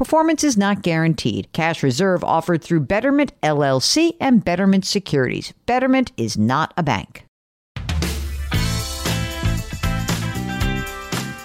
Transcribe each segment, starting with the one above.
Performance is not guaranteed. Cash reserve offered through Betterment LLC and Betterment Securities. Betterment is not a bank.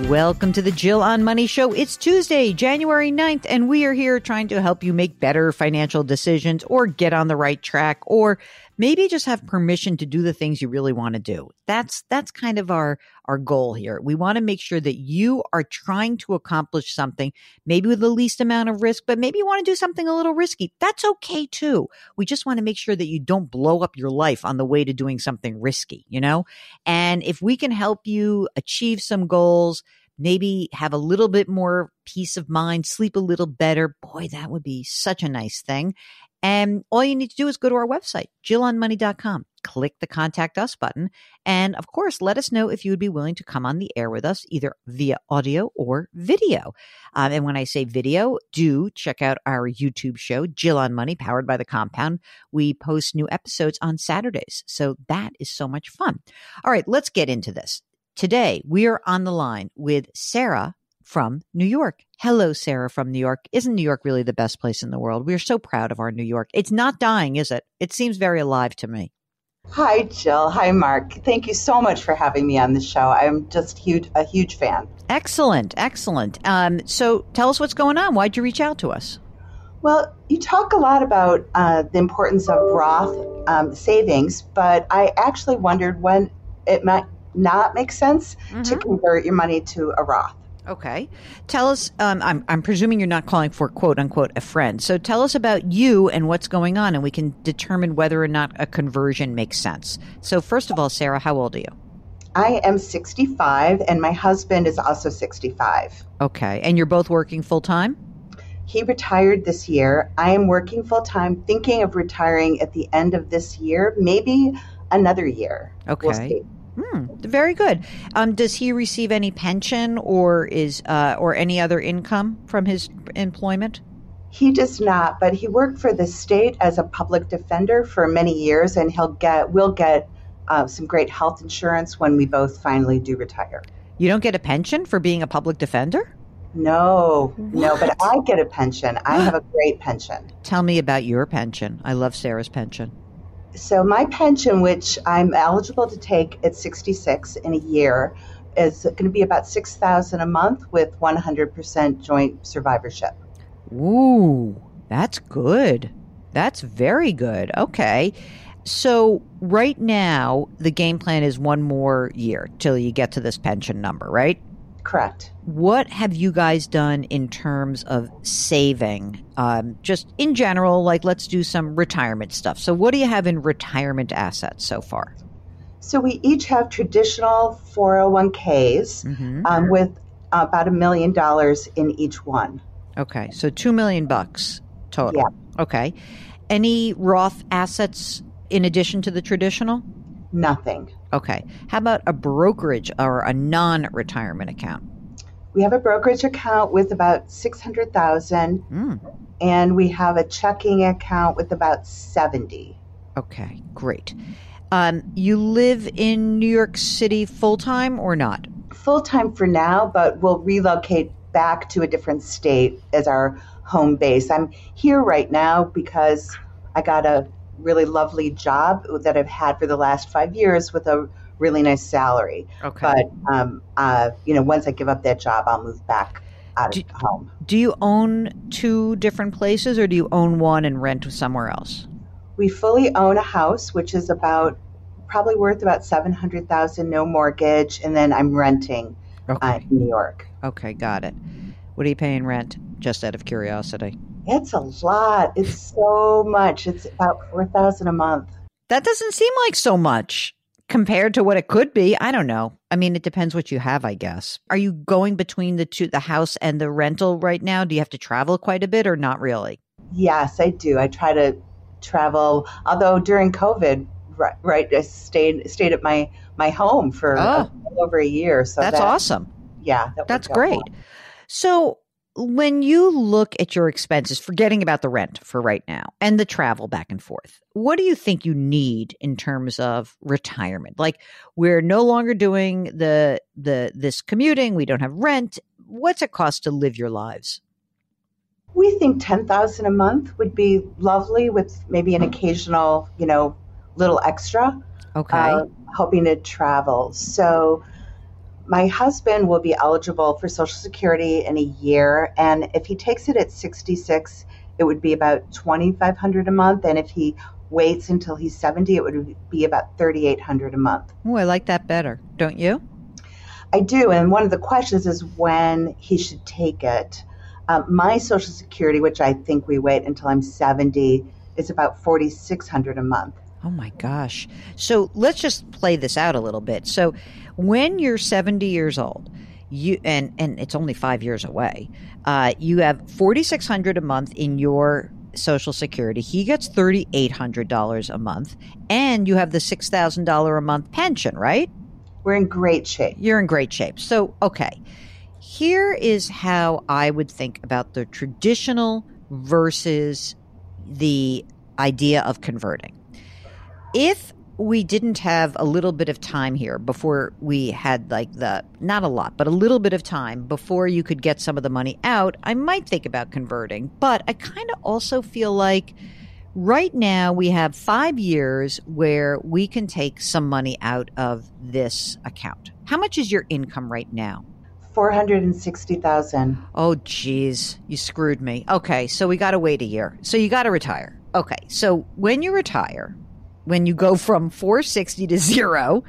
Welcome to the Jill on Money Show. It's Tuesday, January 9th, and we are here trying to help you make better financial decisions or get on the right track or maybe just have permission to do the things you really want to do. That's that's kind of our our goal here. We want to make sure that you are trying to accomplish something maybe with the least amount of risk, but maybe you want to do something a little risky. That's okay too. We just want to make sure that you don't blow up your life on the way to doing something risky, you know? And if we can help you achieve some goals, maybe have a little bit more peace of mind, sleep a little better. Boy, that would be such a nice thing. And all you need to do is go to our website, jillonmoney.com, click the contact us button. And of course, let us know if you would be willing to come on the air with us, either via audio or video. Um, and when I say video, do check out our YouTube show, Jill on Money, powered by the compound. We post new episodes on Saturdays. So that is so much fun. All right, let's get into this. Today, we are on the line with Sarah from New York. Hello, Sarah from New York. Isn't New York really the best place in the world? We are so proud of our New York. It's not dying, is it? It seems very alive to me. Hi, Jill. Hi, Mark. Thank you so much for having me on the show. I'm just huge, a huge fan. Excellent, excellent. Um, so, tell us what's going on. Why'd you reach out to us? Well, you talk a lot about uh, the importance of Roth um, savings, but I actually wondered when it might not make sense mm-hmm. to convert your money to a Roth. Okay. Tell us, um, I'm, I'm presuming you're not calling for quote unquote a friend. So tell us about you and what's going on, and we can determine whether or not a conversion makes sense. So, first of all, Sarah, how old are you? I am 65, and my husband is also 65. Okay. And you're both working full time? He retired this year. I am working full time, thinking of retiring at the end of this year, maybe another year. Okay. We'll Hmm, very good. Um, does he receive any pension or is uh, or any other income from his employment? He does not, but he worked for the state as a public defender for many years, and he'll get will get uh, some great health insurance when we both finally do retire. You don't get a pension for being a public defender? No, what? no, but I get a pension. I have a great pension. Tell me about your pension. I love Sarah's pension. So my pension, which I'm eligible to take at 66 in a year, is going to be about 6000 a month with 100% joint survivorship. Ooh, that's good. That's very good. Okay. So right now the game plan is one more year till you get to this pension number, right? Correct. What have you guys done in terms of saving? Um, just in general, like let's do some retirement stuff. So, what do you have in retirement assets so far? So, we each have traditional 401ks mm-hmm. um, with about a million dollars in each one. Okay, so two million bucks total. Yeah. Okay. Any Roth assets in addition to the traditional? Nothing. Okay. How about a brokerage or a non retirement account? We have a brokerage account with about 600,000 mm. and we have a checking account with about 70. Okay, great. Um, you live in New York City full time or not? Full time for now, but we'll relocate back to a different state as our home base. I'm here right now because I got a really lovely job that I've had for the last five years with a really nice salary. Okay. But um, uh, you know, once I give up that job, I'll move back out of home. Do you own two different places, or do you own one and rent somewhere else? We fully own a house, which is about probably worth about seven hundred thousand, no mortgage, and then I'm renting uh, in New York. Okay, got it. What are you paying rent? Just out of curiosity. It's a lot. It's so much. It's about four thousand a month. That doesn't seem like so much compared to what it could be. I don't know. I mean, it depends what you have, I guess. Are you going between the two, the house and the rental right now? Do you have to travel quite a bit or not really? Yes, I do. I try to travel. Although during COVID, right, right I stayed stayed at my my home for Oh. over a year. So That's that, awesome. Yeah, that That's great. well. So, when you look at your expenses, forgetting about the rent for right now and the travel back and forth, what do you think you need in terms of retirement? Like we're no longer doing the the this commuting, we don't have rent. What's it cost to live your lives? We think ten thousand a month would be lovely, with maybe an occasional, you know, little extra. Okay. uh, hoping to travel. So my husband will be eligible for Social Security in a year, and if he takes it at 66, it would be about 2,500 a month, and if he waits until he's 70, it would be about 3,800 a month. oh, I like that better. Don't you? I do, and one of the questions is when he should take it. Um, my Social Security, which I think we wait until I'm 70, is about 4,600 a month. Oh my gosh. So let's just play this out a little bit. So when you're 70 years old, you and and it's only 5 years away. Uh you have 4600 a month in your social security. He gets $3800 a month and you have the $6000 a month pension, right? We're in great shape. You're in great shape. So, okay. Here is how I would think about the traditional versus the idea of converting. If we didn't have a little bit of time here before we had like the not a lot, but a little bit of time before you could get some of the money out, I might think about converting. But I kind of also feel like right now we have five years where we can take some money out of this account. How much is your income right now? 460,000. Oh, geez, you screwed me. Okay, so we got to wait a year. So you got to retire. Okay, so when you retire, when you go from 460 to zero,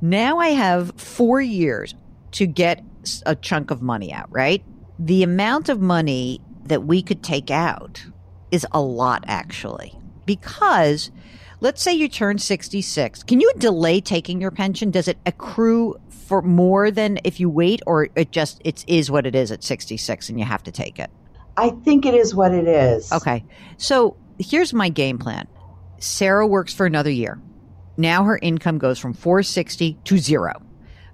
now I have four years to get a chunk of money out, right? The amount of money that we could take out is a lot, actually, because let's say you turn 66. Can you delay taking your pension? Does it accrue for more than if you wait, or it just it is what it is at 66 and you have to take it? I think it is what it is. Okay. So here's my game plan. Sarah works for another year. Now her income goes from 460 to zero.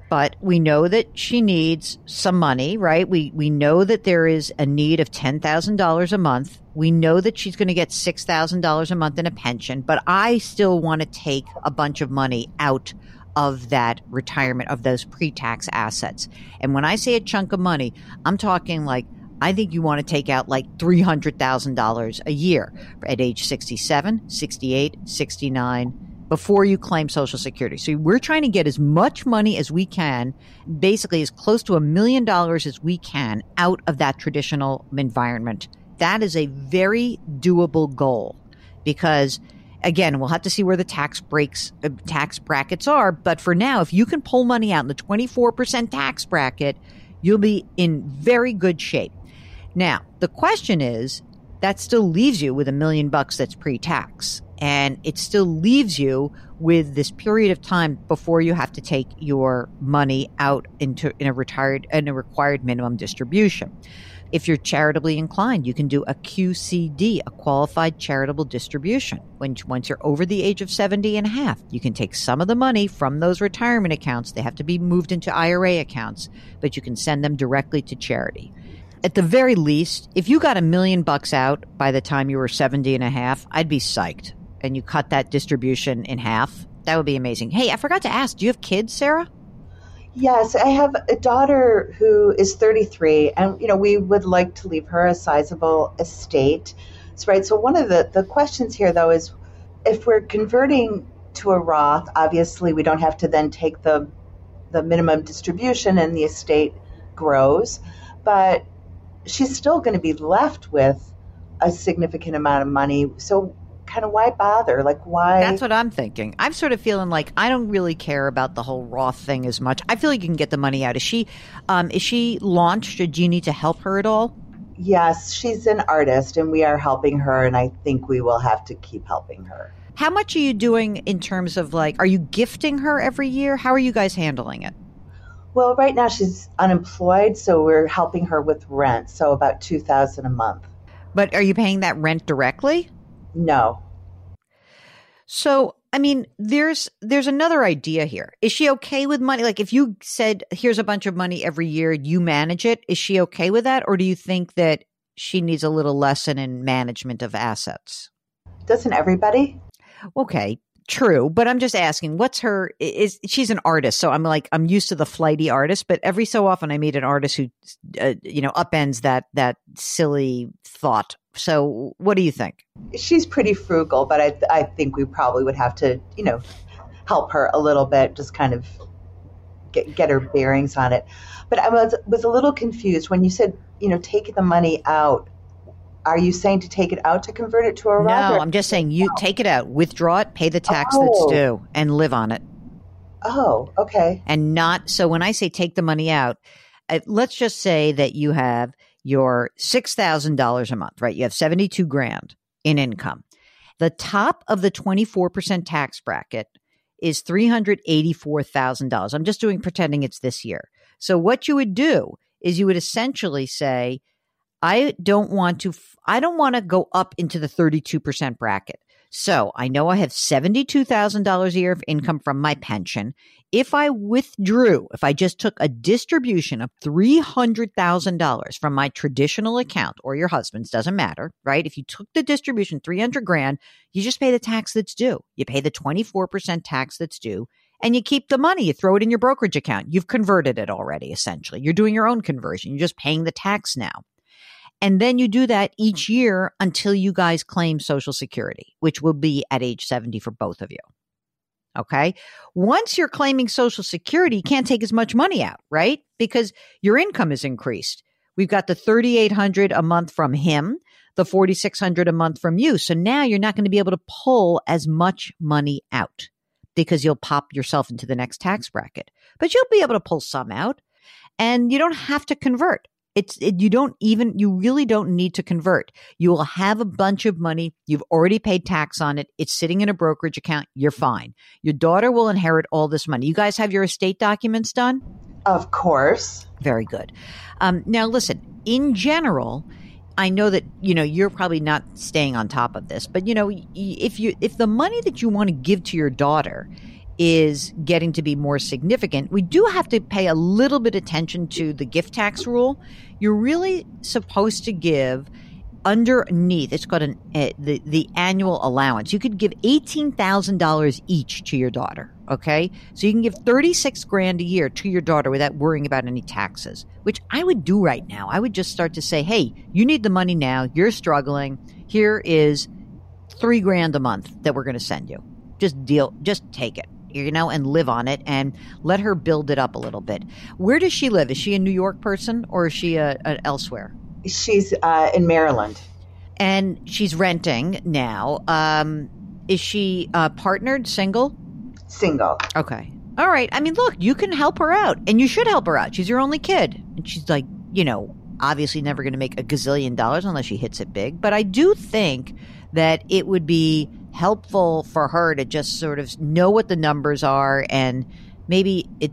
But we know that she needs some money, right? We we know that there is a need of ten thousand dollars a month. We know that she's going to get six thousand dollars a month in a pension, but I still want to take a bunch of money out of that retirement of those pre-tax assets. And when I say a chunk of money, I'm talking like I think you want to take out like $300,000 a year at age 67, 68, 69 before you claim Social Security. So we're trying to get as much money as we can, basically as close to a million dollars as we can out of that traditional environment. That is a very doable goal because again, we'll have to see where the tax breaks, uh, tax brackets are. But for now, if you can pull money out in the 24% tax bracket, you'll be in very good shape. Now, the question is that still leaves you with a million bucks that's pre tax. And it still leaves you with this period of time before you have to take your money out into in a retired in a required minimum distribution. If you're charitably inclined, you can do a QCD, a qualified charitable distribution. When once you're over the age of 70 and a half, you can take some of the money from those retirement accounts. They have to be moved into IRA accounts, but you can send them directly to charity at the very least, if you got a million bucks out by the time you were 70 and a half, I'd be psyched. And you cut that distribution in half That would be amazing. Hey, I forgot to ask, do you have kids, Sarah? Yes, I have a daughter who is 33, and you know we would like to leave her a sizable estate. So, right. So one of the the questions here, though, is if we're converting to a Roth, obviously we don't have to then take the the minimum distribution, and the estate grows, but she's still going to be left with a significant amount of money. So kind of why bother? Like why? That's what I'm thinking. I'm sort of feeling like I don't really care about the whole Roth thing as much. I feel like you can get the money out. Is she, um, is she launched? Or do you need to help her at all? Yes, she's an artist, and we are helping her, and I think we will have to keep helping her. How much are you doing in terms of like, are you gifting her every year? How are you guys handling it? Well, right now she's unemployed, so we're helping her with rent, so about two thousand a month. But are you paying that rent directly? No. So, I mean, there's there's another idea here. Is she okay with money? Like if you said here's a bunch of money every year, you manage it, is she okay with that or do you think that she needs a little lesson in management of assets? Doesn't everybody? Okay, True, but I'm just asking, what's her? Is she's an artist, so I'm like I'm used to the flighty artist, but every so often I meet an artist who, uh, you know, upends that that silly thought. So, what do you think? She's pretty frugal, but I I think we probably would have to, you know, help her a little bit, just kind of get get her bearings on it. But I was was a little confused when you said, you know, take the money out are you saying to take it out to convert it to a Roth? No, I'm just saying you take it out, withdraw it, pay the tax oh. that's due, and live on it. Oh, okay. And not so when I say take the money out, uh, let's just say that you have your $6,000 a month, right? You have 72 grand in income. The top of the 24% tax bracket is $384,000. I'm just doing pretending it's this year. So what you would do is you would essentially say, I don't want to, I don't want to go up into the 32% bracket. So I know I have $72,000 a year of income from my pension. If I withdrew, if I just took a distribution of $300,000 from my traditional account or your husband's, doesn't matter, right? If you took the distribution, 300 grand, you just pay the tax that's due. You pay the 24% tax that's due and you keep the money. You throw it in your brokerage account. You've converted it already, essentially. You're doing your own conversion. You're just paying the tax now. And then you do that mm-hmm. each year until you guys claim Social Security, which will be at age 70 for both of you. Okay. Once you're claiming Social Security, you can't take as much money out, right? Because your income is increased. We've got the 3800 a month from him, the 4600 a month from you. So now you're not going to be able to pull as much money out because you'll pop yourself into the next tax bracket. But you'll be able to pull some out and you don't have to convert. It's it, you don't even you really don't need to convert. You will have a bunch of money. You've already paid tax on it. It's sitting in a brokerage account. You're fine. Your daughter will inherit all this money. You guys have your estate documents done? Of course. Very good. Um, now, listen. In general, I know that you know you're probably not staying on top of this, but you know if you if the money that you want to give to your daughter is getting to be more significant, we do have to pay a little bit attention to the gift tax rule. You're really supposed to give underneath it's called an uh, the the annual allowance. You could give $18,000 each to your daughter okay? So you can give 36 grand a year to your daughter without worrying about any taxes which I would do right now. I would just start to say hey you need the money now. You're struggling. Here is 3 grand a month that we're going to send you. Just deal just take it you know, and live on it and let her build it up a little bit. Where does she live? Is she a New York person or is she a, a elsewhere? She's uh, in Maryland. And she's renting now. Um, is she uh, partnered, single? Single. Okay. All right. I mean, look, you can help her out, and you should help her out. She's your only kid. And she's like, you know, obviously never going to make a gazillion dollars unless she hits it big. But I do think that it would be helpful for her to just sort of know what the numbers are and maybe it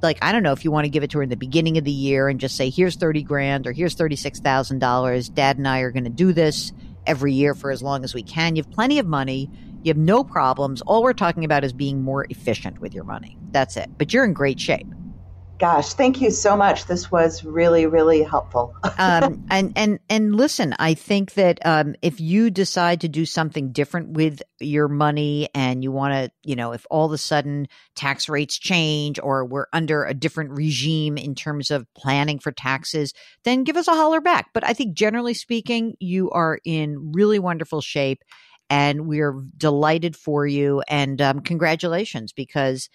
like I don't know if you want to give it to her in the beginning of the year and just say here's 30 grand or here's $36,000 dad and I are going to do this every year for as long as we can. You have plenty of money. You have no problems. All we're talking about is being more efficient with your money. That's it. But you're in great shape Gosh, thank you so much. This was really, really helpful. um, and and and listen, I think that um, if you decide to do something different with your money, and you want to, you know, if all of a sudden tax rates change, or we're under a different regime in terms of planning for taxes, then give us a holler back. But I think generally speaking, you are in really wonderful shape, and we're delighted for you. And um, congratulations, because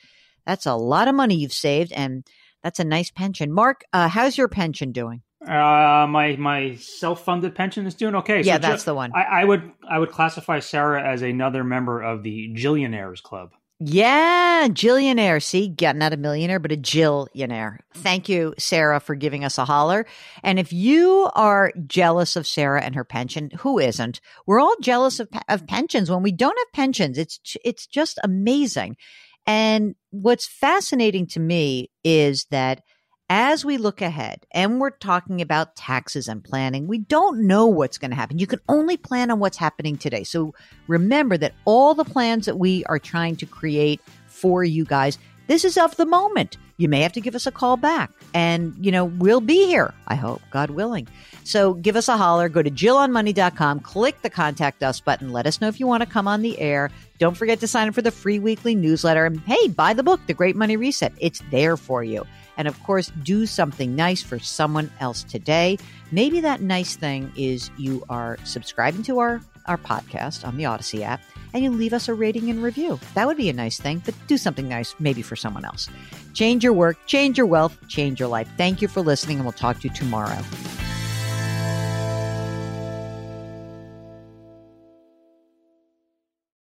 that's a lot of money you've saved, and that's a nice pension. Mark, uh, how's your pension doing? Uh, my my self funded pension is doing okay. Yeah, so that's the one. I, I, would I would classify Sarah as another member of the Jillionaires Club. Yeah, Jillionaire. See, yeah, not a millionaire, but a Jillionaire. Thank you, Sarah, for giving us a holler. And if you are jealous of Sarah and her pension, who isn't? We're all jealous of, of pensions. When we don't have pensions, it's it's just amazing. And what's fascinating to me is that as we look ahead and we're talking about taxes and planning, we don't know what's going to happen. You can only plan on what's happening today. So remember that all the plans that we are trying to create for you guys, this is of the moment. You may have to give us a call back and, you know, we'll be here. I hope, God willing. So give us a holler. Go to JillOnMoney.com, click the contact us button. Let us know if you want to come on the air. Don't forget to sign up for the free weekly newsletter. And hey, buy the book, The Great Money Reset. It's there for you. And of course, do something nice for someone else today. Maybe that nice thing is you are subscribing to our, our podcast on the Audacy app and you leave us a rating and review. That would be a nice thing, but do something nice maybe for someone else. Change your work, change your wealth, change your life. Thank you for listening, and we'll talk to you tomorrow.